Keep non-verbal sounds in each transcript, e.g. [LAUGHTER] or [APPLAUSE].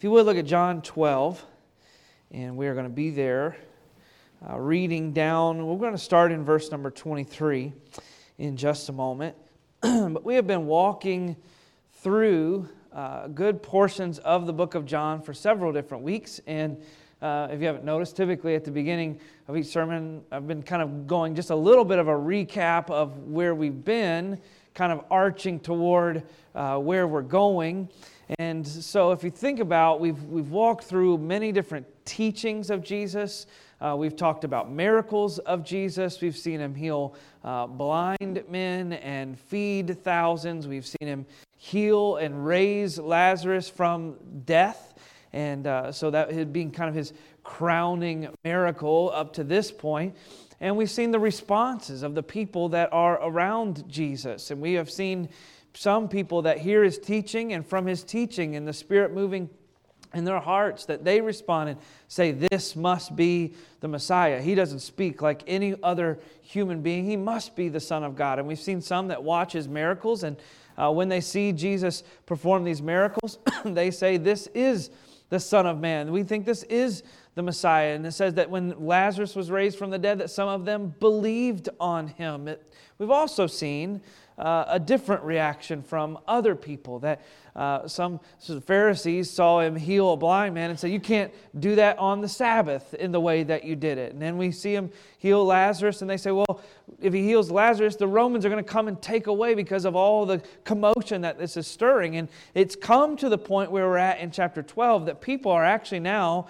If you would look at John 12, and we are going to be there uh, reading down. We're going to start in verse number 23 in just a moment. [CLEARS THROAT] but we have been walking through uh, good portions of the book of John for several different weeks. And uh, if you haven't noticed, typically at the beginning of each sermon, I've been kind of going just a little bit of a recap of where we've been, kind of arching toward uh, where we're going. And so, if you think about, we've, we've walked through many different teachings of Jesus. Uh, we've talked about miracles of Jesus. We've seen him heal uh, blind men and feed thousands. We've seen him heal and raise Lazarus from death. And uh, so that had been kind of his crowning miracle up to this point. And we've seen the responses of the people that are around Jesus. And we have seen some people that hear his teaching and from his teaching and the Spirit moving in their hearts that they respond and say, This must be the Messiah. He doesn't speak like any other human being. He must be the Son of God. And we've seen some that watch his miracles, and uh, when they see Jesus perform these miracles, [COUGHS] they say, This is the Son of Man. We think this is the Messiah. And it says that when Lazarus was raised from the dead, that some of them believed on him. It, we've also seen uh, a different reaction from other people. That uh, some Pharisees saw him heal a blind man and said, You can't do that on the Sabbath in the way that you did it. And then we see him heal Lazarus, and they say, Well, if he heals Lazarus, the Romans are going to come and take away because of all the commotion that this is stirring. And it's come to the point where we're at in chapter 12 that people are actually now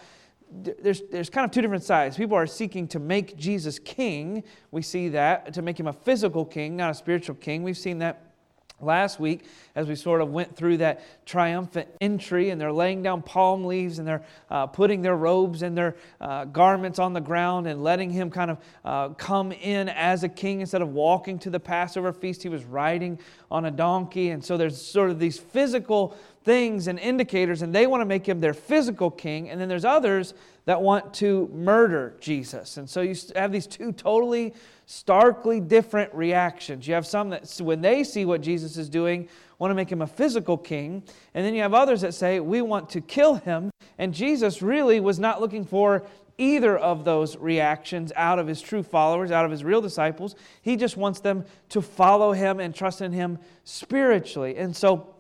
there's, there's kind of two different sides. People are seeking to make Jesus king. We see that, to make him a physical king, not a spiritual king. We've seen that last week as we sort of went through that triumphant entry and they're laying down palm leaves and they're uh, putting their robes and their uh, garments on the ground and letting him kind of uh, come in as a king instead of walking to the passover feast he was riding on a donkey and so there's sort of these physical things and indicators and they want to make him their physical king and then there's others that want to murder jesus and so you have these two totally starkly different reactions. You have some that, when they see what Jesus is doing, want to make him a physical king. And then you have others that say, we want to kill him. And Jesus really was not looking for either of those reactions out of his true followers, out of his real disciples. He just wants them to follow him and trust in him spiritually. And so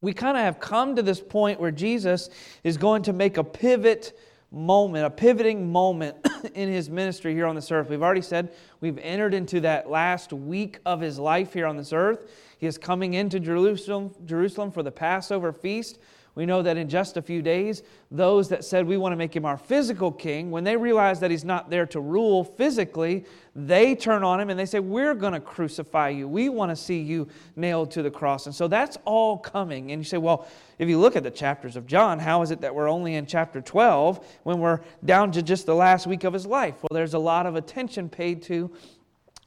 we kind of have come to this point where Jesus is going to make a pivot moment, a pivoting moment [COUGHS] in his ministry here on this earth. We've already said we've entered into that last week of his life here on this earth. He is coming into Jerusalem, Jerusalem for the Passover feast. We know that in just a few days, those that said we want to make him our physical king, when they realize that he's not there to rule physically, they turn on him and they say, We're going to crucify you. We want to see you nailed to the cross. And so that's all coming. And you say, Well, if you look at the chapters of John, how is it that we're only in chapter 12 when we're down to just the last week of his life? Well, there's a lot of attention paid to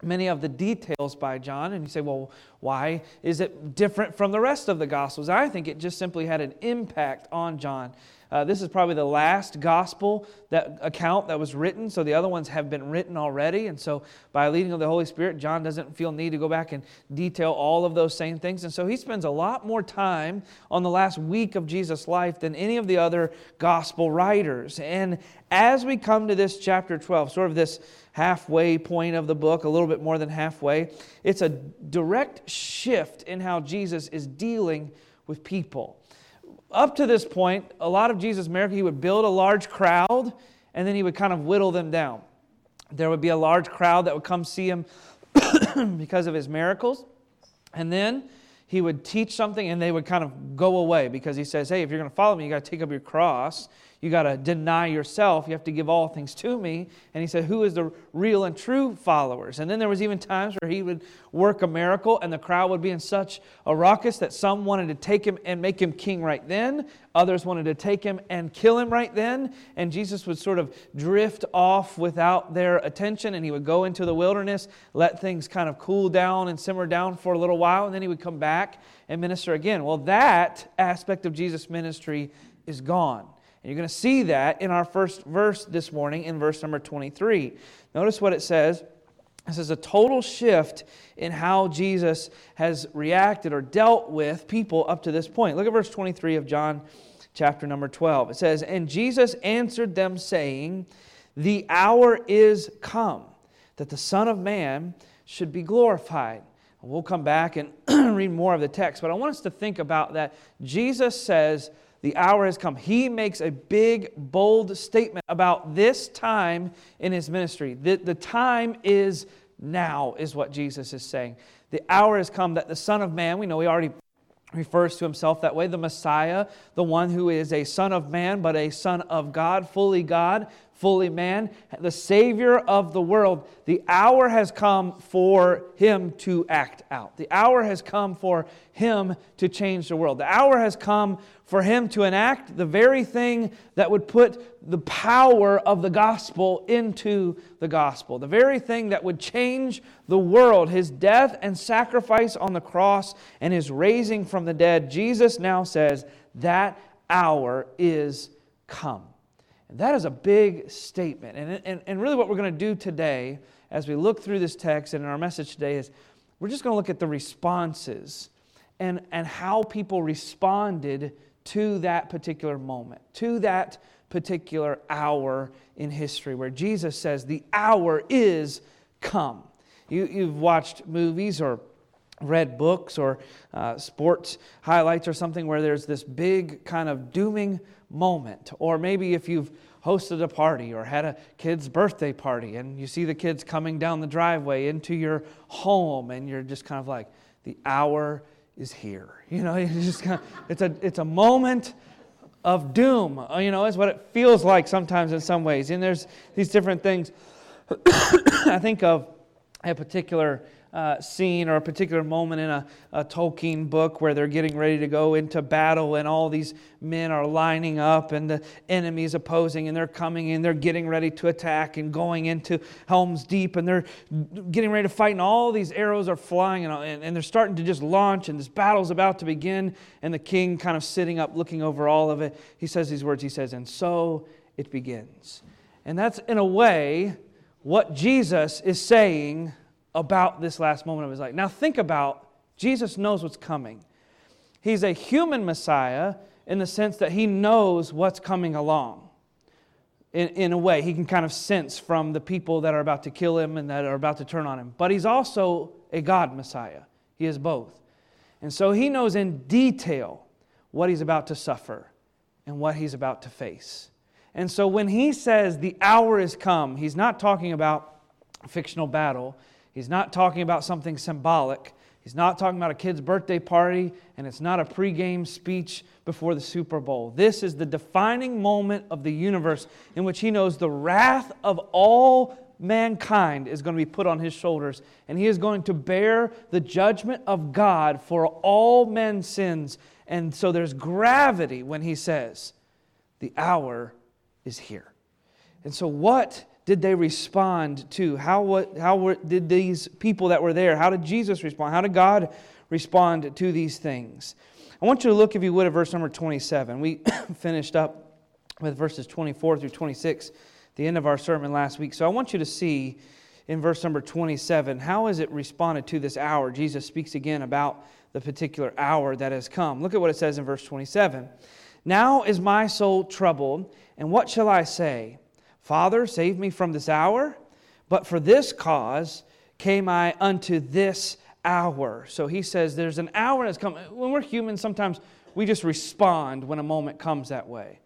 many of the details by John. And you say, well, why is it different from the rest of the Gospels? I think it just simply had an impact on John. Uh, this is probably the last gospel that account that was written, so the other ones have been written already. And so, by leading of the Holy Spirit, John doesn't feel need to go back and detail all of those same things. And so, he spends a lot more time on the last week of Jesus' life than any of the other gospel writers. And as we come to this chapter 12, sort of this halfway point of the book, a little bit more than halfway, it's a direct shift in how Jesus is dealing with people up to this point, a lot of Jesus' miracles, he would build a large crowd and then he would kind of whittle them down. There would be a large crowd that would come see him [COUGHS] because of his miracles. And then he would teach something and they would kind of go away because he says, Hey, if you're going to follow me, you got to take up your cross you got to deny yourself. You have to give all things to me. And he said, Who is the real and true followers? And then there was even times where he would work a miracle and the crowd would be in such a ruckus that some wanted to take him and make him king right then. Others wanted to take him and kill him right then. And Jesus would sort of drift off without their attention and he would go into the wilderness, let things kind of cool down and simmer down for a little while, and then he would come back and minister again. Well, that aspect of Jesus' ministry is gone. And you're going to see that in our first verse this morning, in verse number 23. Notice what it says. This is a total shift in how Jesus has reacted or dealt with people up to this point. Look at verse 23 of John chapter number 12. It says, And Jesus answered them, saying, The hour is come that the Son of Man should be glorified. And We'll come back and [CLEARS THROAT] read more of the text, but I want us to think about that. Jesus says, The hour has come. He makes a big, bold statement about this time in his ministry. The, the time is now, is what Jesus is saying. The hour has come that the Son of Man, we know he already refers to himself that way the Messiah, the one who is a Son of Man, but a Son of God, fully God, fully man, the Savior of the world. The hour has come for him to act out. The hour has come for him to change the world. The hour has come for him to enact the very thing that would put the power of the gospel into the gospel, the very thing that would change the world. His death and sacrifice on the cross and his raising from the dead. Jesus now says that hour is come. And that is a big statement. And, and, and really, what we're going to do today, as we look through this text and in our message today, is we're just going to look at the responses and, and how people responded to that particular moment, to that particular hour in history where Jesus says, The hour is come. You, you've watched movies or read books or uh, sports highlights or something where there's this big kind of dooming moment. Or maybe if you've hosted a party or had a kid's birthday party and you see the kids coming down the driveway into your home and you're just kind of like, the hour is here. [LAUGHS] You know, it's just kind of, it's a, it's a moment of doom. Uh, you know, is what it feels like sometimes in some ways. And there's these different things. [COUGHS] I think of a particular uh, scene or a particular moment in a, a, Tolkien book where they're getting ready to go into battle and all these men are lining up and the enemy's opposing and they're coming in, they're getting ready to attack and going into Helm's Deep and they're getting ready to fight and all these arrows are flying and, and, and they're starting to just launch and this battle's about to begin and the king kind of sitting up looking over all of it. He says these words, he says, and so it begins. And that's in a way what Jesus is saying about this last moment of his life. Now, think about Jesus knows what's coming. He's a human Messiah in the sense that he knows what's coming along. In, in a way, he can kind of sense from the people that are about to kill him and that are about to turn on him. But he's also a God Messiah. He is both. And so he knows in detail what he's about to suffer and what he's about to face. And so when he says the hour is come, he's not talking about fictional battle. He's not talking about something symbolic. He's not talking about a kid's birthday party, and it's not a pregame speech before the Super Bowl. This is the defining moment of the universe in which he knows the wrath of all mankind is going to be put on his shoulders, and he is going to bear the judgment of God for all men's sins. And so there's gravity when he says, The hour is here. And so, what did they respond to? How, what, how were, did these people that were there, how did Jesus respond? How did God respond to these things? I want you to look, if you would, at verse number 27. We [COUGHS] finished up with verses 24 through 26, the end of our sermon last week. So I want you to see in verse number 27 how has it responded to this hour? Jesus speaks again about the particular hour that has come. Look at what it says in verse 27. Now is my soul troubled, and what shall I say? Father, save me from this hour. But for this cause came I unto this hour. So he says there's an hour that's come. When we're human, sometimes we just respond when a moment comes that way.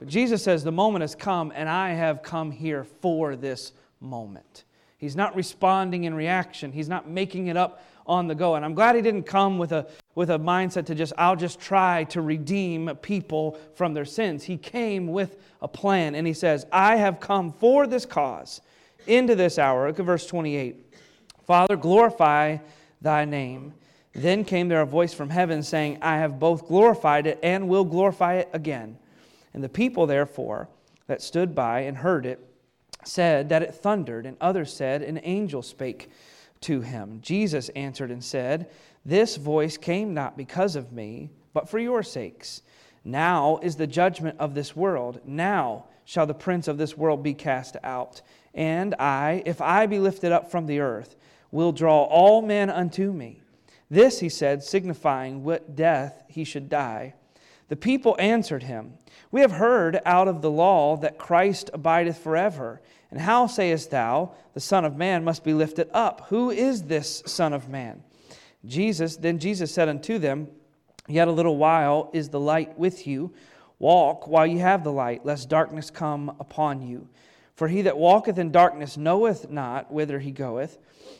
But Jesus says the moment has come, and I have come here for this moment. He's not responding in reaction, he's not making it up on the go. And I'm glad he didn't come with a, with a mindset to just, I'll just try to redeem people from their sins. He came with a plan, and he says, I have come for this cause into this hour. Look at verse 28. Father, glorify thy name. Then came there a voice from heaven saying, I have both glorified it and will glorify it again. And the people, therefore, that stood by and heard it, said that it thundered, and others said, An angel spake to him. Jesus answered and said, This voice came not because of me, but for your sakes. Now is the judgment of this world. Now shall the prince of this world be cast out. And I, if I be lifted up from the earth, will draw all men unto me. This he said, signifying what death he should die. The people answered him, We have heard out of the law that Christ abideth forever. And how sayest thou, the Son of Man must be lifted up? Who is this Son of Man? Jesus, then Jesus said unto them, Yet a little while is the light with you. Walk while you have the light, lest darkness come upon you. For he that walketh in darkness knoweth not whither he goeth.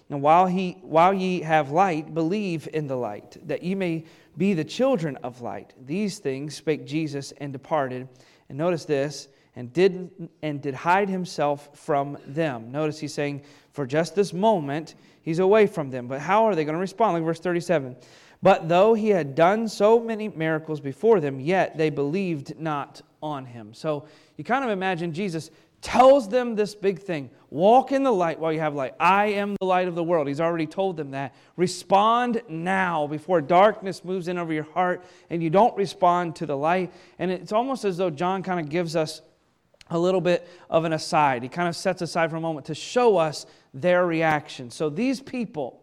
And while, he, while ye have light, believe in the light, that ye may be the children of light. These things spake Jesus and departed. And notice this, and did, and did hide himself from them. Notice he's saying, for just this moment, he's away from them. But how are they going to respond? Like verse 37. But though he had done so many miracles before them, yet they believed not on him. So you kind of imagine Jesus tells them this big thing walk in the light while you have light. I am the light of the world. He's already told them that. Respond now before darkness moves in over your heart and you don't respond to the light. And it's almost as though John kind of gives us a little bit of an aside. He kind of sets aside for a moment to show us their reaction. So these people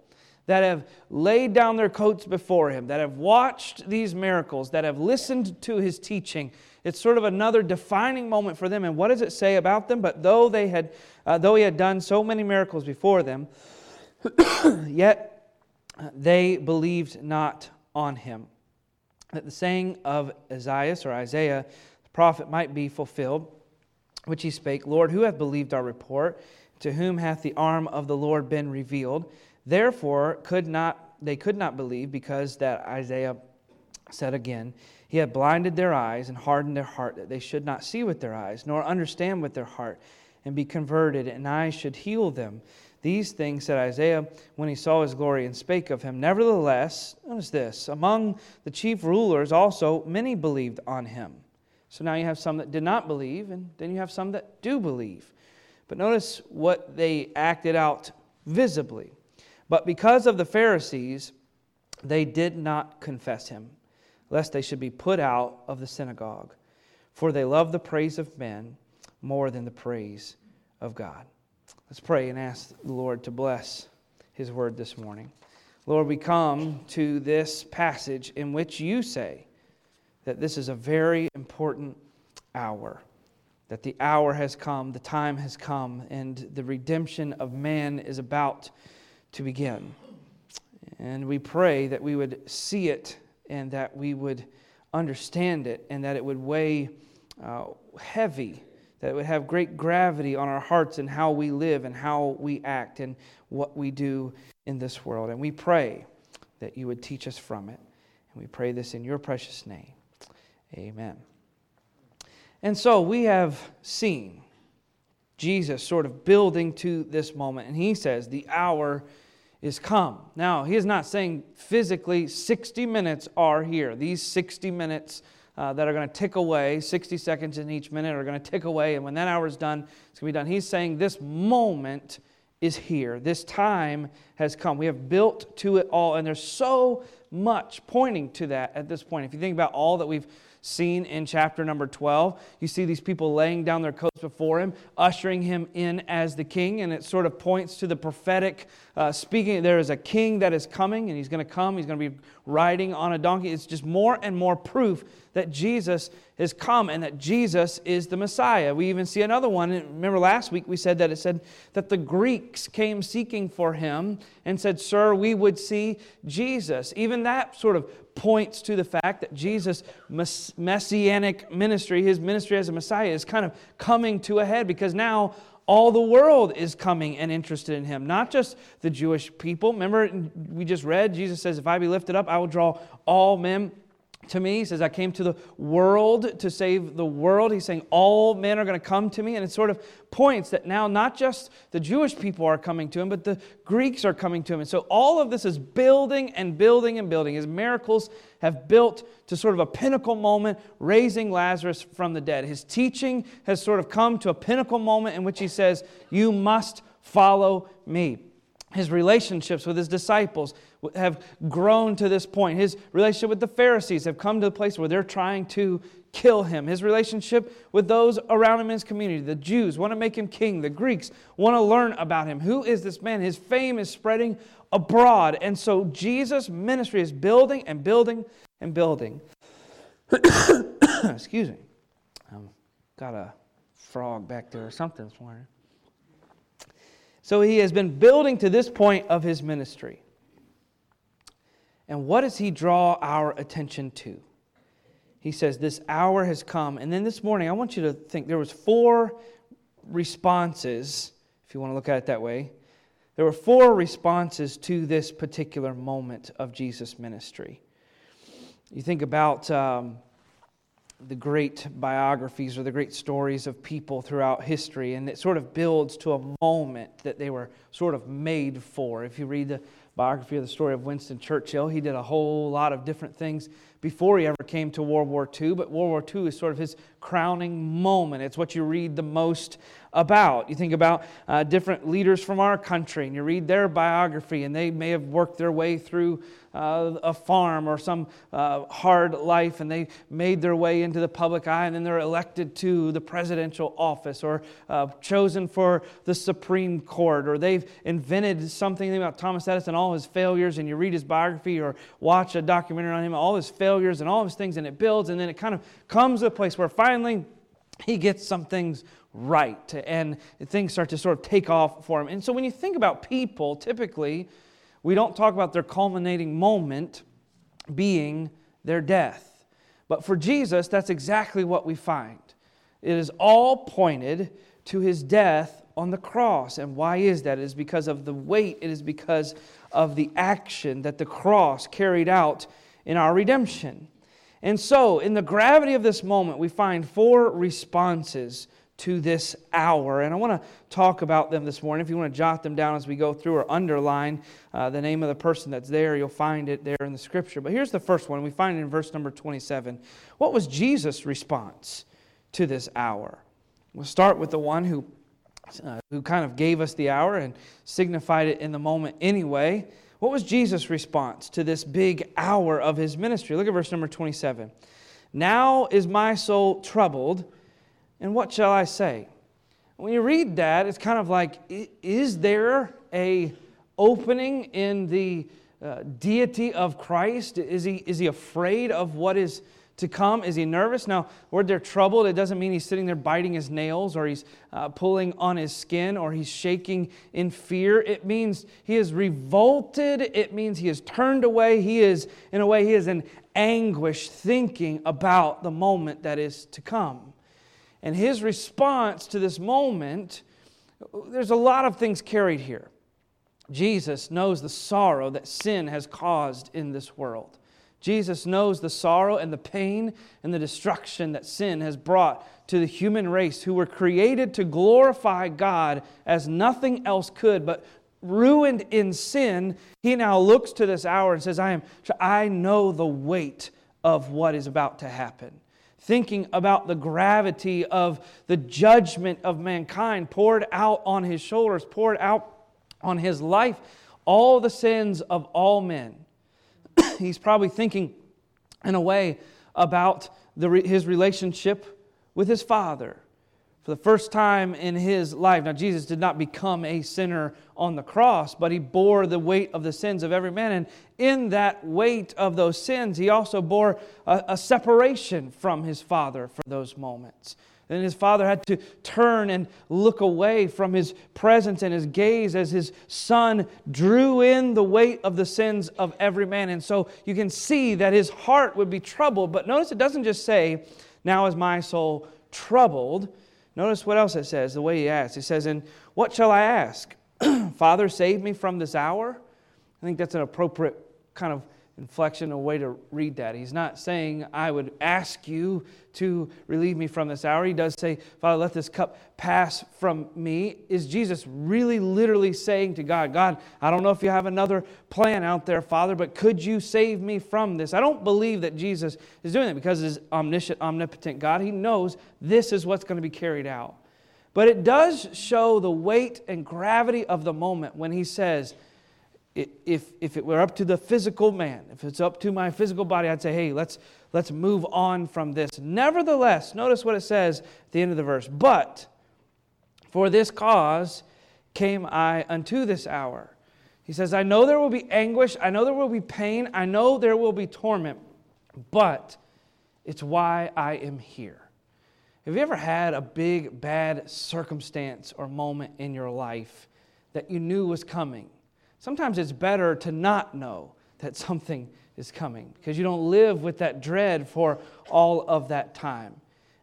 that have laid down their coats before him, that have watched these miracles, that have listened to his teaching, it's sort of another defining moment for them. And what does it say about them? But though they had, uh, though he had done so many miracles before them, [COUGHS] yet they believed not on him. That the saying of Isaiah or Isaiah, the prophet, might be fulfilled, which he spake, Lord, who hath believed our report? To whom hath the arm of the Lord been revealed? Therefore could not they could not believe, because that Isaiah said again, he had blinded their eyes and hardened their heart, that they should not see with their eyes, nor understand with their heart, and be converted, and I should heal them. These things said Isaiah when he saw his glory and spake of him. Nevertheless, notice this among the chief rulers also many believed on him. So now you have some that did not believe, and then you have some that do believe. But notice what they acted out visibly. But because of the Pharisees, they did not confess him lest they should be put out of the synagogue. For they love the praise of men more than the praise of God. Let's pray and ask the Lord to bless his word this morning. Lord, we come to this passage in which you say that this is a very important hour, that the hour has come, the time has come, and the redemption of man is about to begin. And we pray that we would see it and that we would understand it and that it would weigh uh, heavy, that it would have great gravity on our hearts and how we live and how we act and what we do in this world. And we pray that you would teach us from it. And we pray this in your precious name. Amen. And so we have seen Jesus sort of building to this moment. And he says, The hour is come. Now, he is not saying physically 60 minutes are here. These 60 minutes uh, that are going to tick away, 60 seconds in each minute are going to tick away, and when that hour is done, it's going to be done. He's saying this moment is here. This time has come. We have built to it all, and there's so much pointing to that at this point. If you think about all that we've seen in chapter number 12. You see these people laying down their coats before him, ushering him in as the king, and it sort of points to the prophetic uh, speaking. There is a king that is coming, and he's going to come. He's going to be riding on a donkey. It's just more and more proof that Jesus has come and that Jesus is the Messiah. We even see another one. Remember last week we said that it said that the Greeks came seeking for him and said, Sir, we would see Jesus. Even that sort of points to the fact that Jesus' messianic ministry, his ministry as a Messiah, is kind of coming to a head because now all the world is coming and interested in him, not just the Jewish people. Remember, we just read, Jesus says, If I be lifted up, I will draw all men to me. He says, I came to the world to save the world. He's saying all men are going to come to me. And it sort of points that now not just the Jewish people are coming to him, but the Greeks are coming to him. And so all of this is building and building and building. His miracles have built to sort of a pinnacle moment, raising Lazarus from the dead. His teaching has sort of come to a pinnacle moment in which he says, You must follow me his relationships with his disciples have grown to this point. His relationship with the Pharisees have come to the place where they're trying to kill him. His relationship with those around him in his community, the Jews want to make him king. The Greeks want to learn about him. Who is this man? His fame is spreading abroad. And so Jesus' ministry is building and building and building. [COUGHS] Excuse me. I've got a frog back there or something this morning. So he has been building to this point of his ministry. And what does he draw our attention to? He says, This hour has come. And then this morning, I want you to think there was four responses, if you want to look at it that way. There were four responses to this particular moment of Jesus' ministry. You think about um, the great biographies or the great stories of people throughout history, and it sort of builds to a moment that they were sort of made for. If you read the biography of the story of Winston Churchill, he did a whole lot of different things before he ever came to World War II, but World War II is sort of his crowning moment. It's what you read the most about. You think about uh, different leaders from our country, and you read their biography, and they may have worked their way through uh, a farm or some uh, hard life, and they made their way into the public eye, and then they're elected to the presidential office or uh, chosen for the Supreme Court, or they've invented something about Thomas Edison, all his failures, and you read his biography or watch a documentary on him, all his failures and all his things, and it builds, and then it kind of comes to a place where finally he gets some things right, and things start to sort of take off for him. And so when you think about people, typically, we don't talk about their culminating moment being their death. But for Jesus, that's exactly what we find. It is all pointed to his death on the cross. And why is that? It is because of the weight, it is because of the action that the cross carried out in our redemption. And so, in the gravity of this moment, we find four responses to this hour. And I want to talk about them this morning. If you want to jot them down as we go through or underline uh, the name of the person that's there, you'll find it there in the scripture. But here's the first one. We find it in verse number 27. What was Jesus' response to this hour? We'll start with the one who, uh, who kind of gave us the hour and signified it in the moment anyway. What was Jesus' response to this big hour of his ministry? Look at verse number 27. Now is my soul troubled and what shall I say? When you read that, it's kind of like, is there a opening in the uh, deity of Christ? Is he, is he afraid of what is to come? Is he nervous? Now, word they're troubled, it doesn't mean he's sitting there biting his nails or he's uh, pulling on his skin or he's shaking in fear. It means he is revolted. It means he is turned away. He is, in a way, he is in anguish thinking about the moment that is to come. And his response to this moment, there's a lot of things carried here. Jesus knows the sorrow that sin has caused in this world. Jesus knows the sorrow and the pain and the destruction that sin has brought to the human race who were created to glorify God as nothing else could, but ruined in sin, he now looks to this hour and says, I am I know the weight of what is about to happen thinking about the gravity of the judgment of mankind poured out on his shoulders, poured out on his life, all the sins of all men. [CLEARS THROAT] He's probably thinking, in a way, about the, his relationship with his Father for the first time in his life. Now, Jesus did not become a sinner on the cross, but he bore the weight of the sins of every man. And in that weight of those sins, he also bore a, a separation from his Father for those moments. And his father had to turn and look away from his presence and his gaze as his son drew in the weight of the sins of every man. And so you can see that his heart would be troubled. But notice it doesn't just say, Now is my soul troubled. Notice what else it says, the way he asks. He says, And what shall I ask? [CLEARS THROAT] Father, save me from this hour? I think that's an appropriate kind of inflection, a way to read that. He's not saying, I would ask you to relieve me from this hour. He does say, Father, let this cup pass from me. Is Jesus really literally saying to God, God, I don't know if you have another plan out there, Father, but could you save me from this? I don't believe that Jesus is doing that because he's omniscient, omnipotent God. He knows this is what's going to be carried out. But it does show the weight and gravity of the moment when he says, if, if it were up to the physical man, if it's up to my physical body, I'd say, hey, let's, let's move on from this. Nevertheless, notice what it says at the end of the verse. But for this cause came I unto this hour. He says, I know there will be anguish, I know there will be pain, I know there will be torment, but It's why I am here. Have you ever had a big, bad circumstance or moment in your life that you knew was coming? Sometimes it's better to not know that something is coming because you don't live with that dread for all of that time.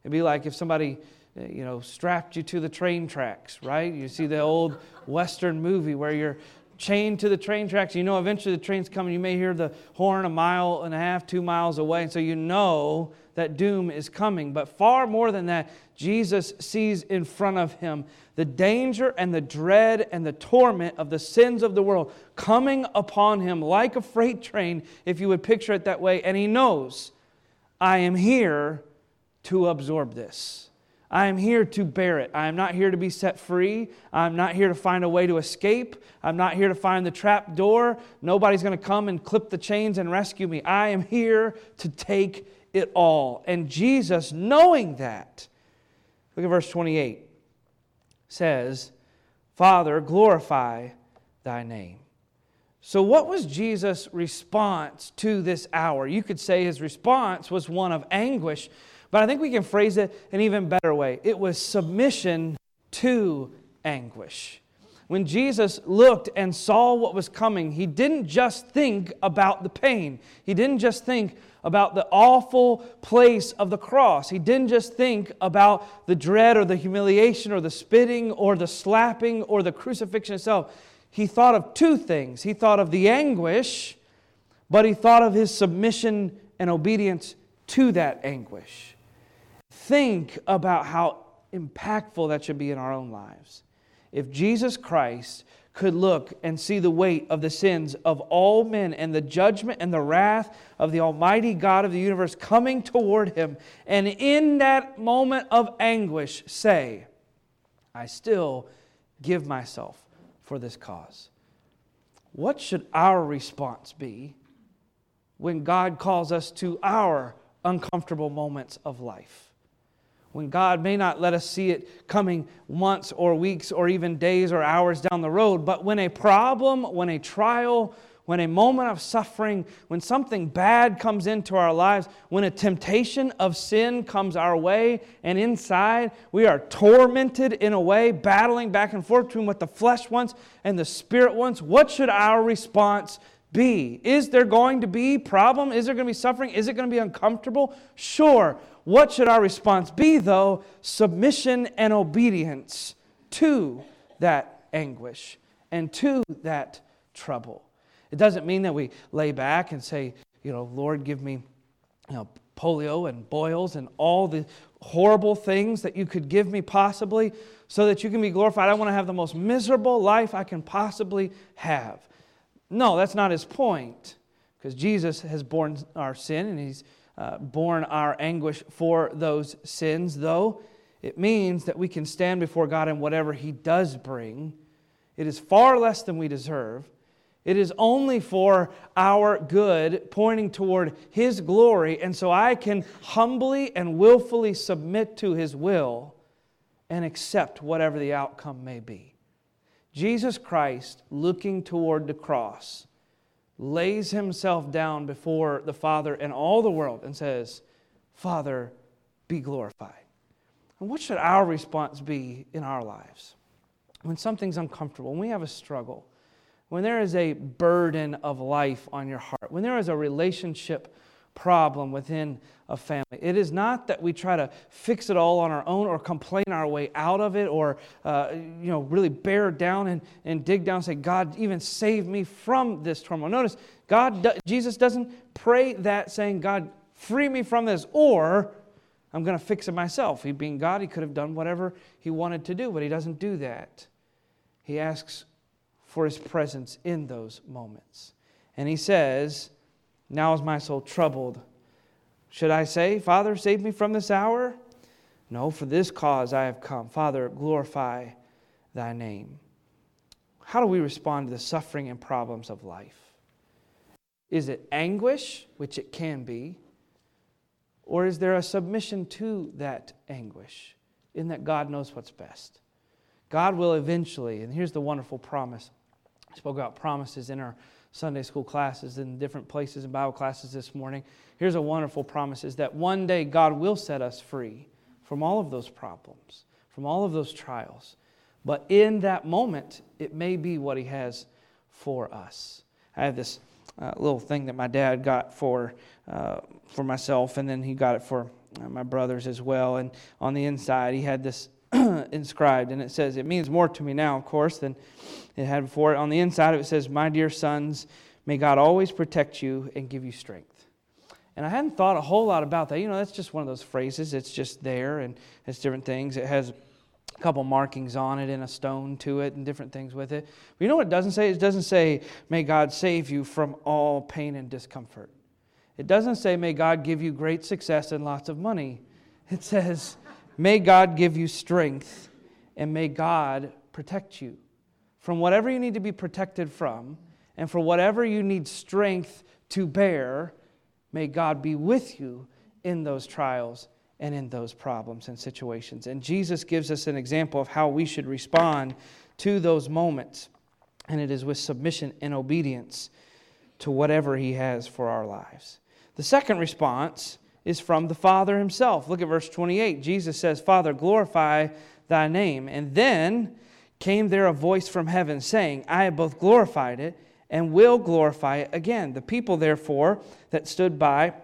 It'd be like if somebody, uh, you know, strapped you to the train tracks, right? You see the old Western movie where you're chained to the train tracks. You know, eventually the train's coming. You may hear the horn a mile and a half, two miles away. And so you know that doom is coming. But far more than that, Jesus sees in front of him the danger and the dread and the torment of the sins of the world coming upon him like a freight train, if you would picture it that way. And he knows, I am here to absorb this. I am here to bear it. I am not here to be set free. I'm not here to find a way to escape. I'm not here to find the trap door. Nobody's going to come and clip the chains and rescue me. I am here to take it all. And Jesus, knowing that, look at verse 28, says, Father, glorify thy name. So, what was Jesus' response to this hour? You could say his response was one of anguish but I think we can phrase it an even better way it was submission to anguish. When Jesus looked and saw what was coming, he didn't just think about the pain. He didn't just think about the awful place of the cross. He didn't just think about the dread or the humiliation or the spitting or the slapping or the crucifixion itself. He thought of two things. He thought of the anguish, but he thought of his submission and obedience to that anguish think about how impactful that should be in our own lives. If Jesus Christ could look and see the weight of the sins of all men and the judgment and the wrath of the Almighty God of the universe coming toward him, and in that moment of anguish say, I still give myself for this cause. What should our response be when God calls us to our uncomfortable moments of life? When God may not let us see it coming months or weeks or even days or hours down the road, but when a problem, when a trial, when a moment of suffering, when something bad comes into our lives, when a temptation of sin comes our way, and inside we are tormented in a way, battling back and forth between what the flesh wants and the spirit wants, what should our response be? Is there going to be problem? Is there going to be suffering? Is it going to be uncomfortable? Sure. What should our response be, though? Submission and obedience to that anguish and to that trouble. It doesn't mean that we lay back and say, you know, Lord, give me you know, polio and boils and all the horrible things that you could give me possibly so that you can be glorified. I want to have the most miserable life I can possibly have. No, that's not his point because Jesus has borne our sin and he's uh, borne our anguish for those sins, though it means that we can stand before God in whatever He does bring. It is far less than we deserve. It is only for our good, pointing toward His glory. And so I can humbly and willfully submit to His will and accept whatever the outcome may be. Jesus Christ, looking toward the cross, lays himself down before the Father and all the world and says, Father, be glorified. And what should our response be in our lives? When something's uncomfortable, when we have a struggle, when there is a burden of life on your heart, when there is a relationship problem within a family. It is not that we try to fix it all on our own or complain our way out of it or, uh, you know, really bear down and, and dig down and say, God, even save me from this turmoil. Notice, God, Jesus doesn't pray that saying, God, free me from this or I'm going to fix it myself. He being God, he could have done whatever he wanted to do, but he doesn't do that. He asks for his presence in those moments. And he says, now is my soul troubled. Should I say, Father, save me from this hour? No, for this cause I have come. Father, glorify thy name. How do we respond to the suffering and problems of life? Is it anguish, which it can be, or is there a submission to that anguish in that God knows what's best? God will eventually, and here's the wonderful promise. I spoke about promises in our Sunday school classes and different places and Bible classes this morning. Here's a wonderful promise is that one day God will set us free from all of those problems, from all of those trials. But in that moment, it may be what He has for us. I have this uh, little thing that my dad got for, uh, for myself, and then he got it for uh, my brothers as well. And on the inside, he had this [CLEARS THROAT] inscribed, and it says, it means more to me now, of course, than it had before. On the inside of it says, My dear sons, may God always protect you and give you strength. And I hadn't thought a whole lot about that. You know, that's just one of those phrases. It's just there, and it's different things. It has a couple markings on it and a stone to it and different things with it. But you know what it doesn't say? It doesn't say, May God save you from all pain and discomfort. It doesn't say, May God give you great success and lots of money. It says, May God give you strength and may God protect you from whatever you need to be protected from and for whatever you need strength to bear. May God be with you in those trials and in those problems and situations. And Jesus gives us an example of how we should respond to those moments. And it is with submission and obedience to whatever He has for our lives. The second response is from the Father Himself. Look at verse 28. Jesus says, Father, glorify thy name. And then came there a voice from heaven saying, I have both glorified it and will glorify it again. The people, therefore, that stood by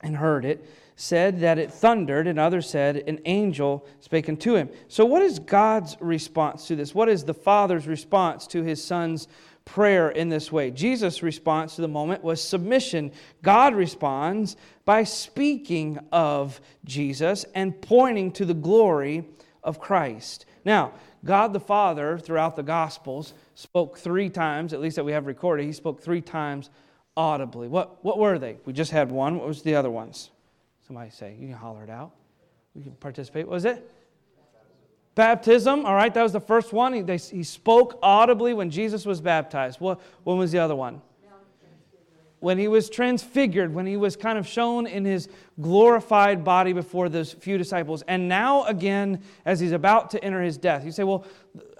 and heard it, said that it thundered, and others said an angel spake unto him. So, what is God's response to this? What is the Father's response to his Son's prayer in this way? Jesus' response to the moment was submission. God responds by speaking of Jesus and pointing to the glory of Christ. Now, God the Father, throughout the Gospels, spoke three times, at least that we have recorded, he spoke three times audibly. What, what were they? We just had one. What was the other ones? Somebody say, you can holler it out. We can participate. What was it? Baptism. All right, that was the first one. He, they, he spoke audibly when Jesus was baptized. What, when was the other one? When he was transfigured, when he was kind of shown in his glorified body before those few disciples. And now, again, as he's about to enter his death, you say, well,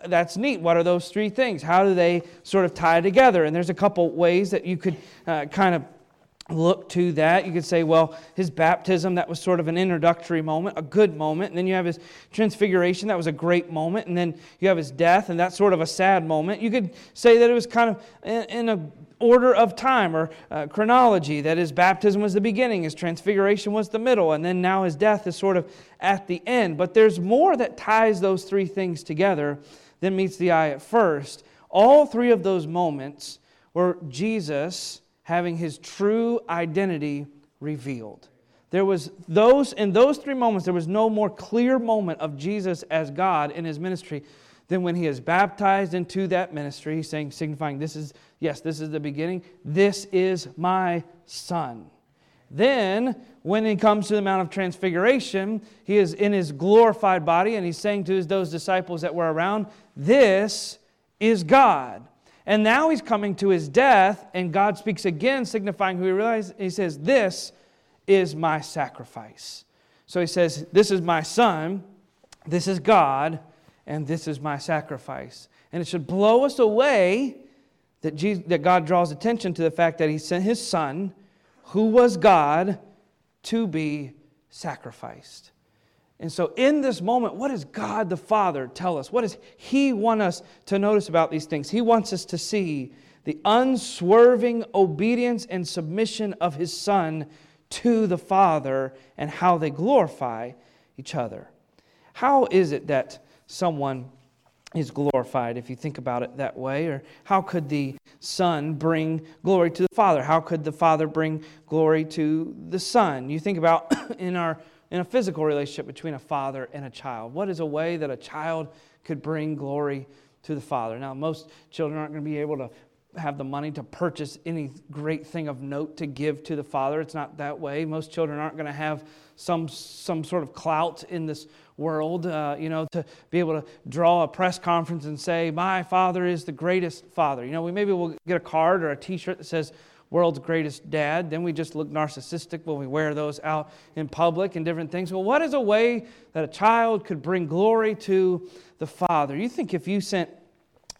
that's neat. What are those three things? How do they sort of tie together? And there's a couple ways that you could uh, kind of look to that. You could say, well, his baptism, that was sort of an introductory moment, a good moment. And then you have his transfiguration, that was a great moment. And then you have his death, and that's sort of a sad moment. You could say that it was kind of in, a order of time or uh, chronology that his baptism was the beginning his transfiguration was the middle and then now his death is sort of at the end but there's more that ties those three things together than meets the eye at first all three of those moments were jesus having his true identity revealed. There was those in those three moments there was no more clear moment of Jesus as God in his ministry than when he is baptized into that ministry, He's saying signifying this is yes, this is the beginning. This is my son. Then, when he comes to the Mount of Transfiguration, he is in his glorified body and he's saying to those disciples that were around, This is God. And now he's coming to his death, and God speaks again, signifying who he realizes. He says, This is my sacrifice. So he says, This is my son, this is God, and this is my sacrifice. And it should blow us away that, Jesus, that God draws attention to the fact that he sent his son, who was God, to be sacrificed. And so, in this moment, what does God the Father tell us? What does He want us to notice about these things? He wants us to see the unswerving obedience and submission of His Son to the Father and how they glorify each other. How is it that someone is glorified if you think about it that way? Or how could the Son bring glory to the Father? How could the Father bring glory to the Son? You think about [COUGHS] in our in a physical relationship between a father and a child. What is a way that a child could bring glory to the father? Now, most children aren't going to be able to have the money to purchase any great thing of note to give to the father. It's not that way. Most children aren't going to have some, some sort of clout in this world, uh, you know, to be able to draw a press conference and say, My father is the greatest father. You know, we maybe will get a card or a t shirt that says, world's greatest dad. Then we just look narcissistic when we wear those out in public and different things. Well, what is a way that a child could bring glory to the Father? You think if you sent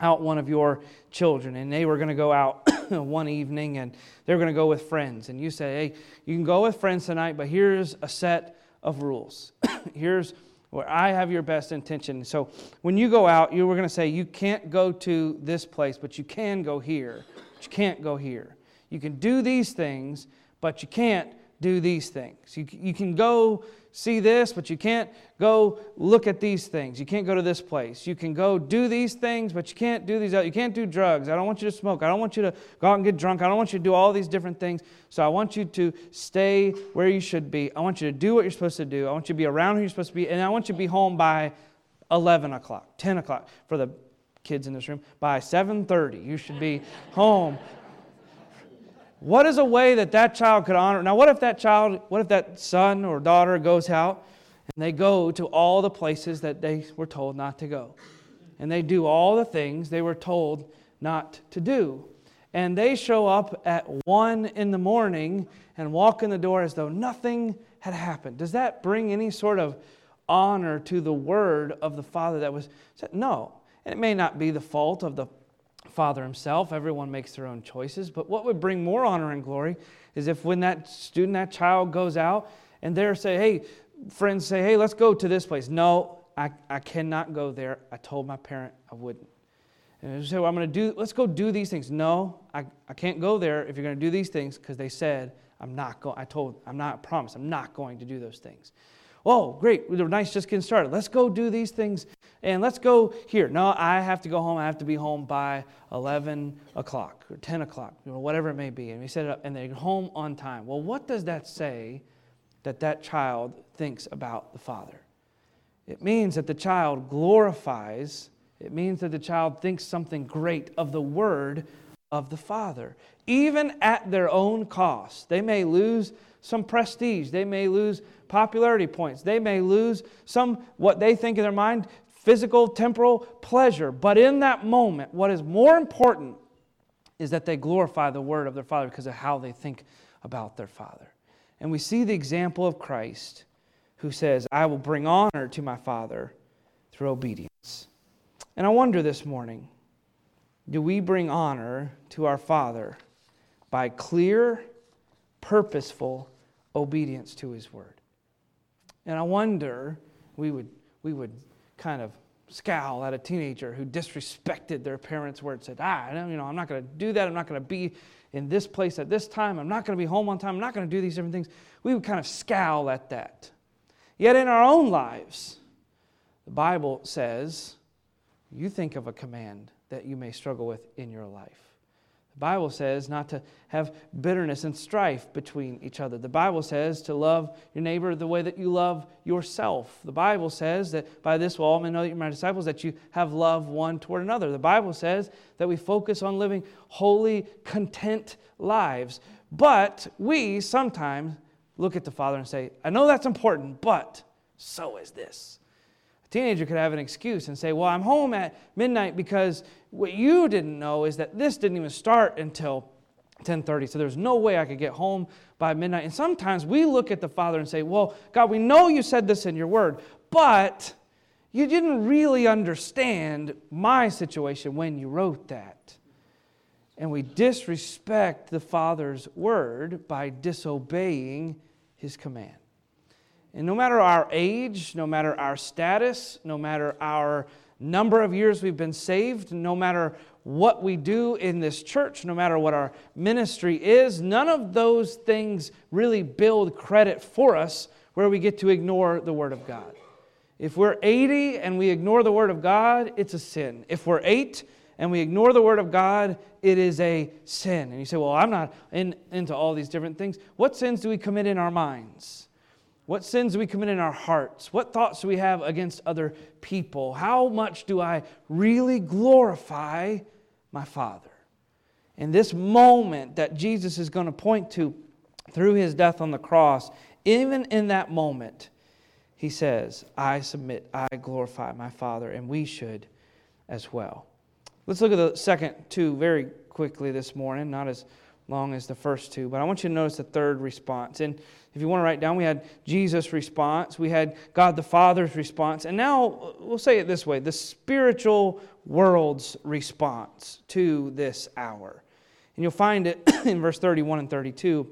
out one of your children and they were going to go out [COUGHS] one evening and they're going to go with friends. And you say, hey, you can go with friends tonight, but here's a set of rules. [COUGHS] here's where I have your best intention. So when you go out, you were going to say, you can't go to this place, but you can go here. But you can't go here. You can do these things, but you can't do these things. You, you can go see this, but you can't go look at these things. You can't go to this place. You can go do these things, but you can't do these. You can't do drugs. I don't want you to smoke. I don't want you to go out and get drunk. I don't want you to do all these different things. So I want you to stay where you should be. I want you to do what you're supposed to do. I want you to be around who you're supposed to be, and I want you to be home by 11 o'clock, 10 o'clock for the kids in this room. By 7:30, you should be home what is a way that that child could honor? Now, what if that child, what if that son or daughter goes out and they go to all the places that they were told not to go? And they do all the things they were told not to do. And they show up at one in the morning and walk in the door as though nothing had happened. Does that bring any sort of honor to the word of the Father that was said? No. And it may not be the fault of the Father himself. Everyone makes their own choices. But what would bring more honor and glory is if when that student, that child goes out and they're say, hey, friends say, hey, let's go to this place. No, I, I cannot go there. I told my parent I wouldn't. And they say, well, I'm going to do, let's go do these things. No, I, I can't go there if you're going to do these things because they said, I'm not going, I told, I'm not, I promise, I'm not going to do those things. Oh, great. We're nice just getting started. Let's go do these things and let's go here. No, I have to go home. I have to be home by 11 o'clock or 10 o'clock, or whatever it may be. And we set it up and they're home on time. Well, what does that say that that child thinks about the Father? It means that the child glorifies, it means that the child thinks something great of the Word of the Father, even at their own cost. They may lose some prestige, they may lose popularity points. They may lose some, what they think in their mind, physical, temporal pleasure. But in that moment, what is more important is that they glorify the word of their Father because of how they think about their Father. And we see the example of Christ who says, I will bring honor to my Father through obedience. And I wonder this morning do we bring honor to our Father by clear, purposeful obedience to His word? And I wonder, we would, we would kind of scowl at a teenager who disrespected their parents' word, said, ah, you know, I'm not going to do that. I'm not going to be in this place at this time. I'm not going to be home on time. I'm not going to do these different things. We would kind of scowl at that. Yet in our own lives, the Bible says, you think of a command that you may struggle with in your life. The Bible says not to have bitterness and strife between each other. The Bible says to love your neighbor the way that you love yourself. The Bible says that by this will all men know that you're my disciples, that you have love one toward another. The Bible says that we focus on living holy, content lives. But we sometimes look at the Father and say, I know that's important, but so is this. Teenager could have an excuse and say, Well, I'm home at midnight because what you didn't know is that this didn't even start until 10:30. So there's no way I could get home by midnight. And sometimes we look at the Father and say, "Well, God, we know you said this in your word, but you didn't really understand my situation when you wrote that." And we disrespect the Father's word by disobeying his command. And no matter our age, no matter our status, no matter our number of years we've been saved, no matter what we do in this church, no matter what our ministry is, none of those things really build credit for us where we get to ignore the Word of God. If we're 80 and we ignore the Word of God, it's a sin. If we're 8 and we ignore the Word of God, it is a sin. And you say, well, I'm not in, into all these different things. What sins do we commit in our minds? What sins do we commit in our hearts? What thoughts we have against other people? How much do I really glorify my Father? In this moment that Jesus is going to point to through his death on the cross, even in that moment, he says, I submit, I glorify my Father, and we should as well. Let's look at the second two very quickly this morning, not as long as the first two, but I want you to notice the third response. And if you want to write down, we had Jesus' response, we had God the Father's response, and now we'll say it this way the spiritual world's response to this hour. And you'll find it [COUGHS] in verse 31 and 32.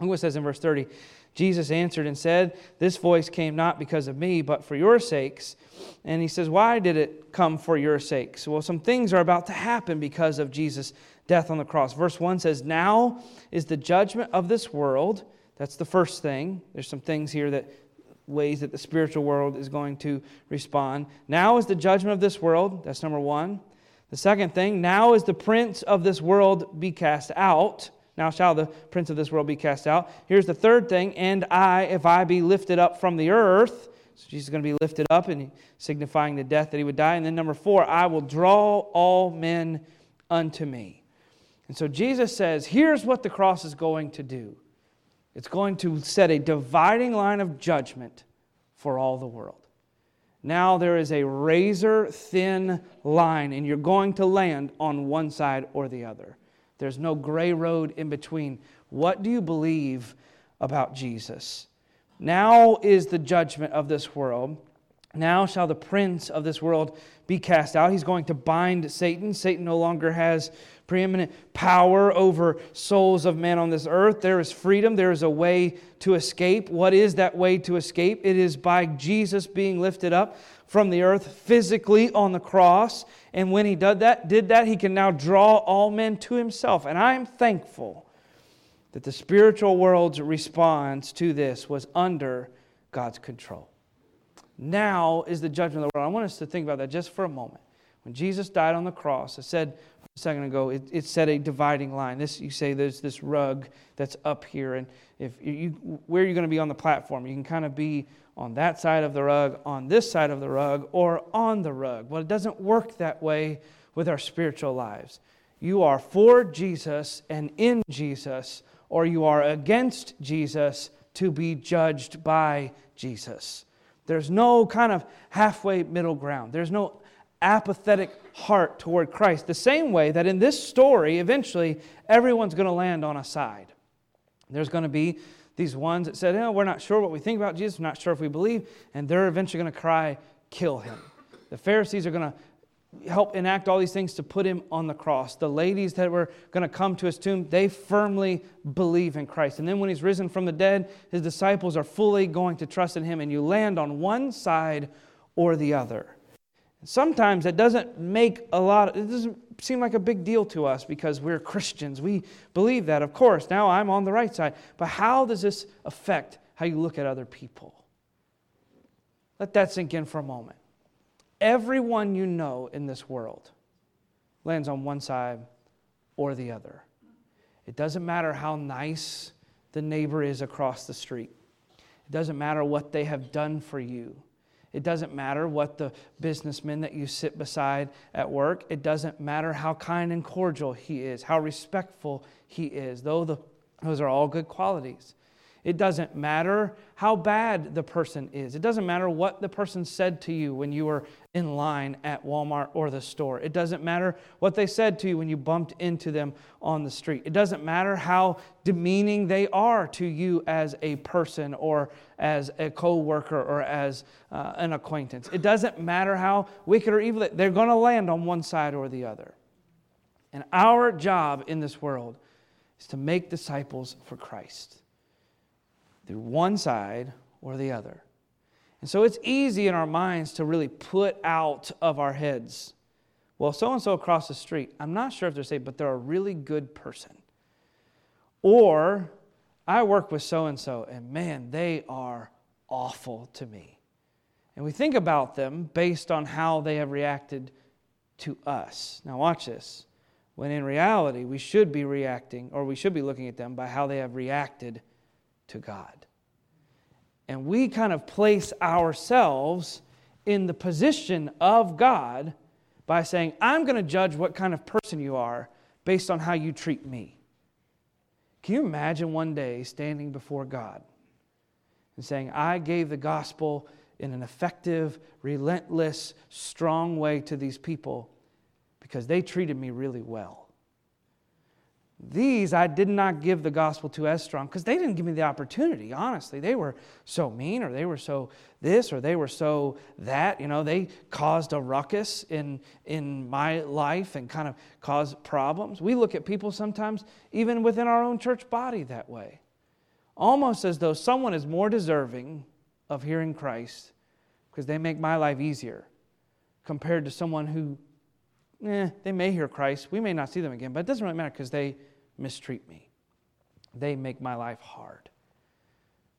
Look what it says in verse 30. Jesus answered and said, This voice came not because of me, but for your sakes. And he says, Why did it come for your sakes? Well, some things are about to happen because of Jesus' death on the cross. Verse 1 says, Now is the judgment of this world. That's the first thing. There's some things here that ways that the spiritual world is going to respond. Now is the judgment of this world. That's number one. The second thing, now is the prince of this world be cast out. Now shall the prince of this world be cast out. Here's the third thing, and I, if I be lifted up from the earth. So Jesus is going to be lifted up and signifying the death that he would die. And then number four, I will draw all men unto me. And so Jesus says, here's what the cross is going to do it's going to set a dividing line of judgment for all the world. Now there is a razor thin line, and you're going to land on one side or the other. There's no gray road in between. What do you believe about Jesus? Now is the judgment of this world. Now shall the prince of this world be cast out. He's going to bind Satan. Satan no longer has preeminent power over souls of men on this earth. There is freedom. There is a way to escape. What is that way to escape? It is by Jesus being lifted up from the earth physically on the cross. And when he did that, did that, he can now draw all men to himself. And I am thankful that the spiritual world's response to this was under God's control. Now is the judgment of the world. I want us to think about that just for a moment. When Jesus died on the cross, I said a second ago, it, it set a dividing line. This you say there's this rug that's up here, and if you where are you going to be on the platform? You can kind of be on that side of the rug, on this side of the rug, or on the rug. Well, it doesn't work that way with our spiritual lives. You are for Jesus and in Jesus, or you are against Jesus to be judged by Jesus. There's no kind of halfway middle ground. There's no apathetic heart toward Christ. The same way that in this story, eventually, everyone's going to land on a side. There's going to be these ones that said, oh, We're not sure what we think about Jesus, we're not sure if we believe, and they're eventually going to cry, Kill him. The Pharisees are going to help enact all these things to put him on the cross. The ladies that were going to come to his tomb, they firmly believe in Christ. And then when he's risen from the dead, his disciples are fully going to trust in him, and you land on one side or the other. Sometimes it doesn't make a lot, it doesn't seem like a big deal to us because we're Christians. We believe that, of course. Now I'm on the right side. But how does this affect how you look at other people? Let that sink in for a moment everyone you know in this world lands on one side or the other. It doesn't matter how nice the neighbor is across the street, it doesn't matter what they have done for you. It doesn't matter what the businessman that you sit beside at work, it doesn't matter how kind and cordial he is, how respectful he is, though the, those are all good qualities. It doesn't matter how bad the person is. It doesn't matter what the person said to you when you were in line at Walmart or the store. It doesn't matter what they said to you when you bumped into them on the street. It doesn't matter how demeaning they are to you as a person or as a coworker or as uh, an acquaintance. It doesn't matter how wicked or evil they're going to land on one side or the other. And our job in this world is to make disciples for Christ through one side or the other. And so it's easy in our minds to really put out of our heads, well, so and so across the street, I'm not sure if they're safe, but they're a really good person. Or I work with so and so, and man, they are awful to me. And we think about them based on how they have reacted to us. Now, watch this. When in reality, we should be reacting, or we should be looking at them by how they have reacted to God. And we kind of place ourselves in the position of God by saying, I'm going to judge what kind of person you are based on how you treat me. Can you imagine one day standing before God and saying, I gave the gospel in an effective, relentless, strong way to these people because they treated me really well? These I did not give the gospel to as strong because they didn't give me the opportunity, honestly. They were so mean, or they were so this, or they were so that. You know, they caused a ruckus in, in my life and kind of caused problems. We look at people sometimes, even within our own church body, that way. Almost as though someone is more deserving of hearing Christ because they make my life easier compared to someone who, eh, they may hear Christ. We may not see them again, but it doesn't really matter because they mistreat me. They make my life hard.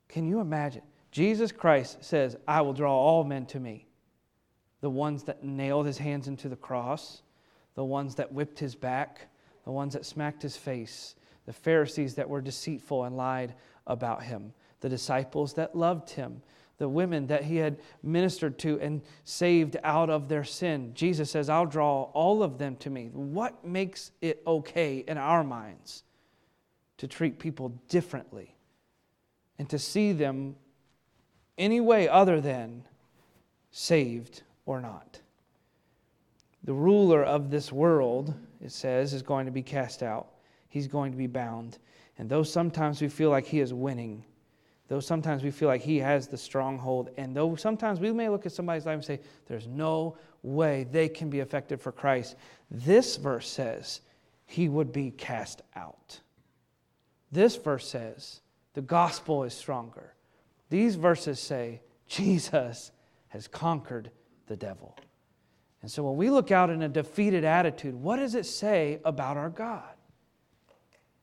Can you imagine? Jesus Christ says, I will draw all men to me. The ones that nailed his hands into the cross, the ones that whipped his back, the ones that smacked his face, the Pharisees that were deceitful and lied about him, the disciples that loved him, the women that he had ministered to and saved out of their sin. Jesus says, I'll draw all of them to me. What makes it okay in our minds to treat people differently and to see them any way other than saved or not? The ruler of this world, it says, is going to be cast out. He's going to be bound. And though sometimes we feel like he is winning, Though sometimes we feel like he has the stronghold, and though sometimes we may look at somebody's life and say, there's no way they can be effective for Christ, this verse says he would be cast out. This verse says the gospel is stronger. These verses say Jesus has conquered the devil. And so when we look out in a defeated attitude, what does it say about our God?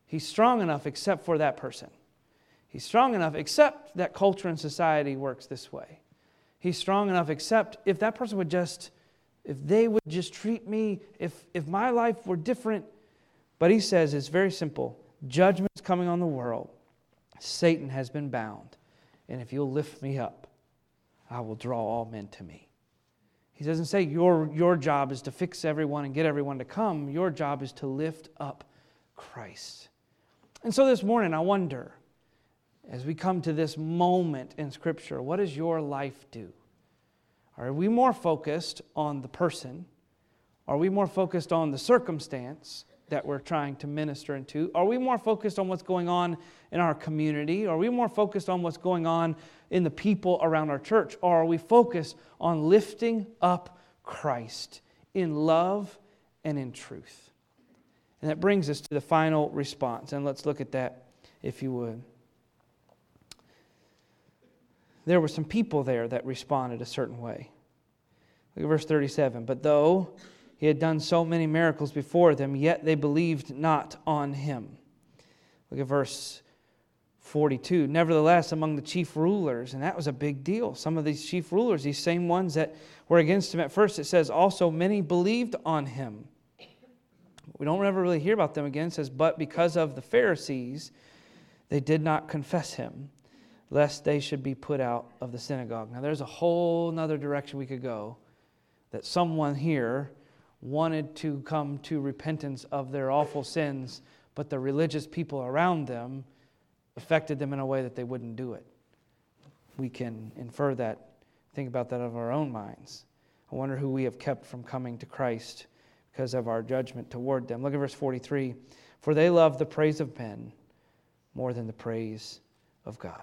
He's strong enough except for that person. He's strong enough, except that culture and society works this way. He's strong enough, except if that person would just, if they would just treat me, if, if my life were different. But he says it's very simple judgment's coming on the world. Satan has been bound. And if you'll lift me up, I will draw all men to me. He doesn't say your, your job is to fix everyone and get everyone to come. Your job is to lift up Christ. And so this morning, I wonder as we come to this moment in Scripture, what does your life do? Are we more focused on the person? Are we more focused on the circumstance that we're trying to minister into? Are we more focused on what's going on in our community? Are we more focused on what's going on in the people around our church? Or are we focused on lifting up Christ in love and in truth? And that brings us to the final response. And let's look at that, if you would there were some people there that responded a certain way. Look at verse 37. But though he had done so many miracles before them, yet they believed not on him. Look at verse 42. Nevertheless, among the chief rulers, and that was a big deal. Some of these chief rulers, these same ones that were against him at first, it says also many believed on him. We don't ever really hear about them again. It says, but because of the Pharisees, they did not confess him lest they should be put out of the synagogue. Now, there's a whole other direction we could go that someone here wanted to come to repentance of their awful sins, but the religious people around them affected them in a way that they wouldn't do it. We can infer that, think about that of our own minds. I wonder who we have kept from coming to Christ because of our judgment toward them. Look at verse 43. For they love the praise of men more than the praise of God.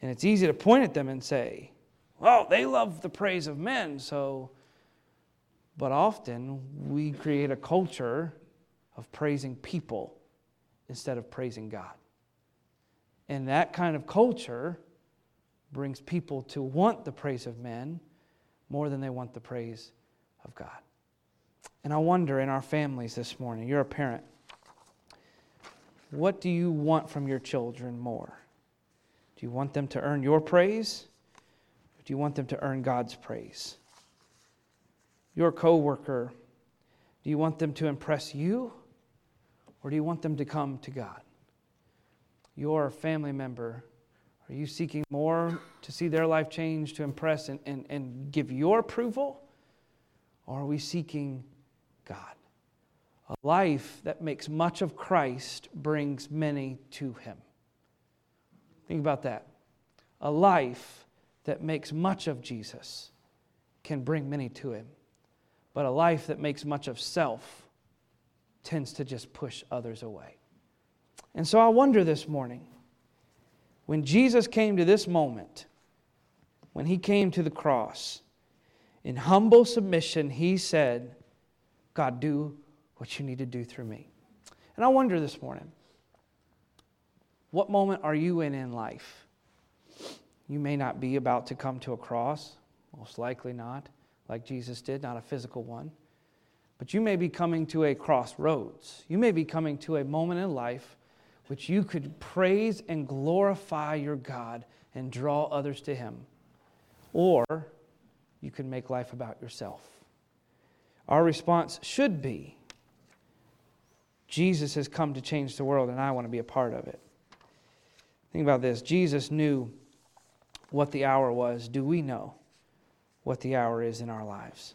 And it's easy to point at them and say, well, they love the praise of men, so. But often we create a culture of praising people instead of praising God. And that kind of culture brings people to want the praise of men more than they want the praise of God. And I wonder in our families this morning, you're a parent, what do you want from your children more? Do you want them to earn your praise? Or do you want them to earn God's praise? Your coworker, do you want them to impress you? Or do you want them to come to God? Your family member, are you seeking more to see their life change, to impress and, and, and give your approval? Or are we seeking God? A life that makes much of Christ brings many to Him. Think about that. A life that makes much of Jesus can bring many to him. But a life that makes much of self tends to just push others away. And so I wonder this morning when Jesus came to this moment, when he came to the cross, in humble submission, he said, God, do what you need to do through me. And I wonder this morning, what moment are you in in life? You may not be about to come to a cross, most likely not, like Jesus did, not a physical one. But you may be coming to a crossroads. You may be coming to a moment in life which you could praise and glorify your God and draw others to Him. Or you can make life about yourself. Our response should be Jesus has come to change the world, and I want to be a part of it. Think about this Jesus knew what the hour was. Do we know what the hour is in our lives?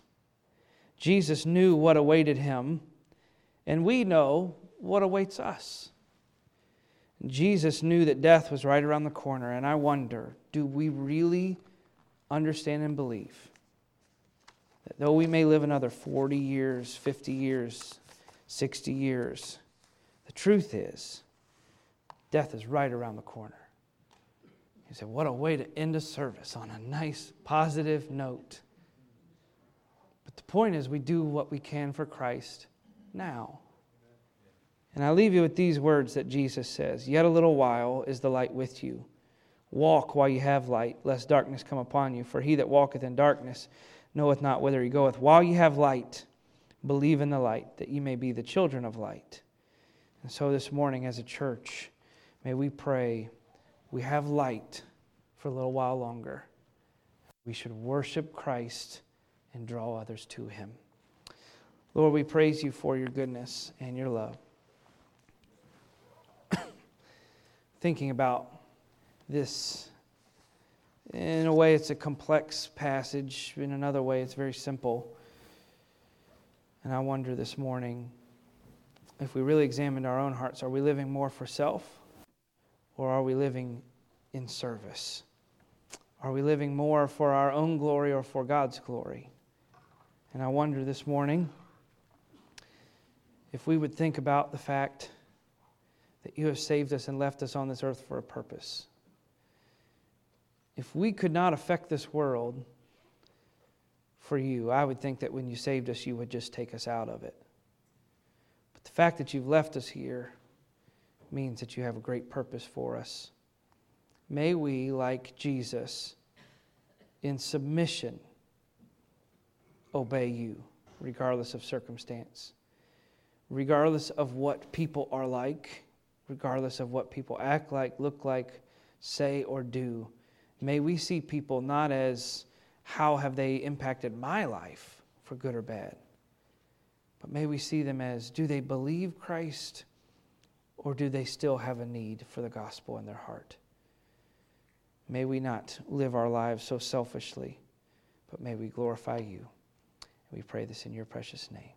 Jesus knew what awaited him, and we know what awaits us. Jesus knew that death was right around the corner, and I wonder do we really understand and believe that though we may live another 40 years, 50 years, 60 years, the truth is death is right around the corner. He said, what a way to end a service on a nice, positive note. But the point is, we do what we can for Christ now. And I leave you with these words that Jesus says Yet a little while is the light with you. Walk while you have light, lest darkness come upon you. For he that walketh in darkness knoweth not whither he goeth. While you have light, believe in the light, that ye may be the children of light. And so this morning, as a church, may we pray we have light for a little while longer. We should worship Christ and draw others to him. Lord, we praise you for your goodness and your love. [COUGHS] Thinking about this. In a way, it's a complex passage. In another way, it's very simple. And I wonder this morning if we really examined our own hearts, are we living more for self or are we living in service? Are we living more for our own glory or for God's glory? And I wonder this morning if we would think about the fact that you have saved us and left us on this earth for a purpose. If we could not affect this world for you, I would think that when you saved us, you would just take us out of it. But the fact that you've left us here means that you have a great purpose for us. May we, like Jesus, in submission, obey you, regardless of circumstance, regardless of what people are like regardless of what people act like, look like, say, or do. May we see people not as how have they impacted my life for good or bad, but may we see them as do they believe Christ or do they still have a need for the gospel in their heart? May we not live our lives so selfishly, but may we glorify you. We pray this in your precious name.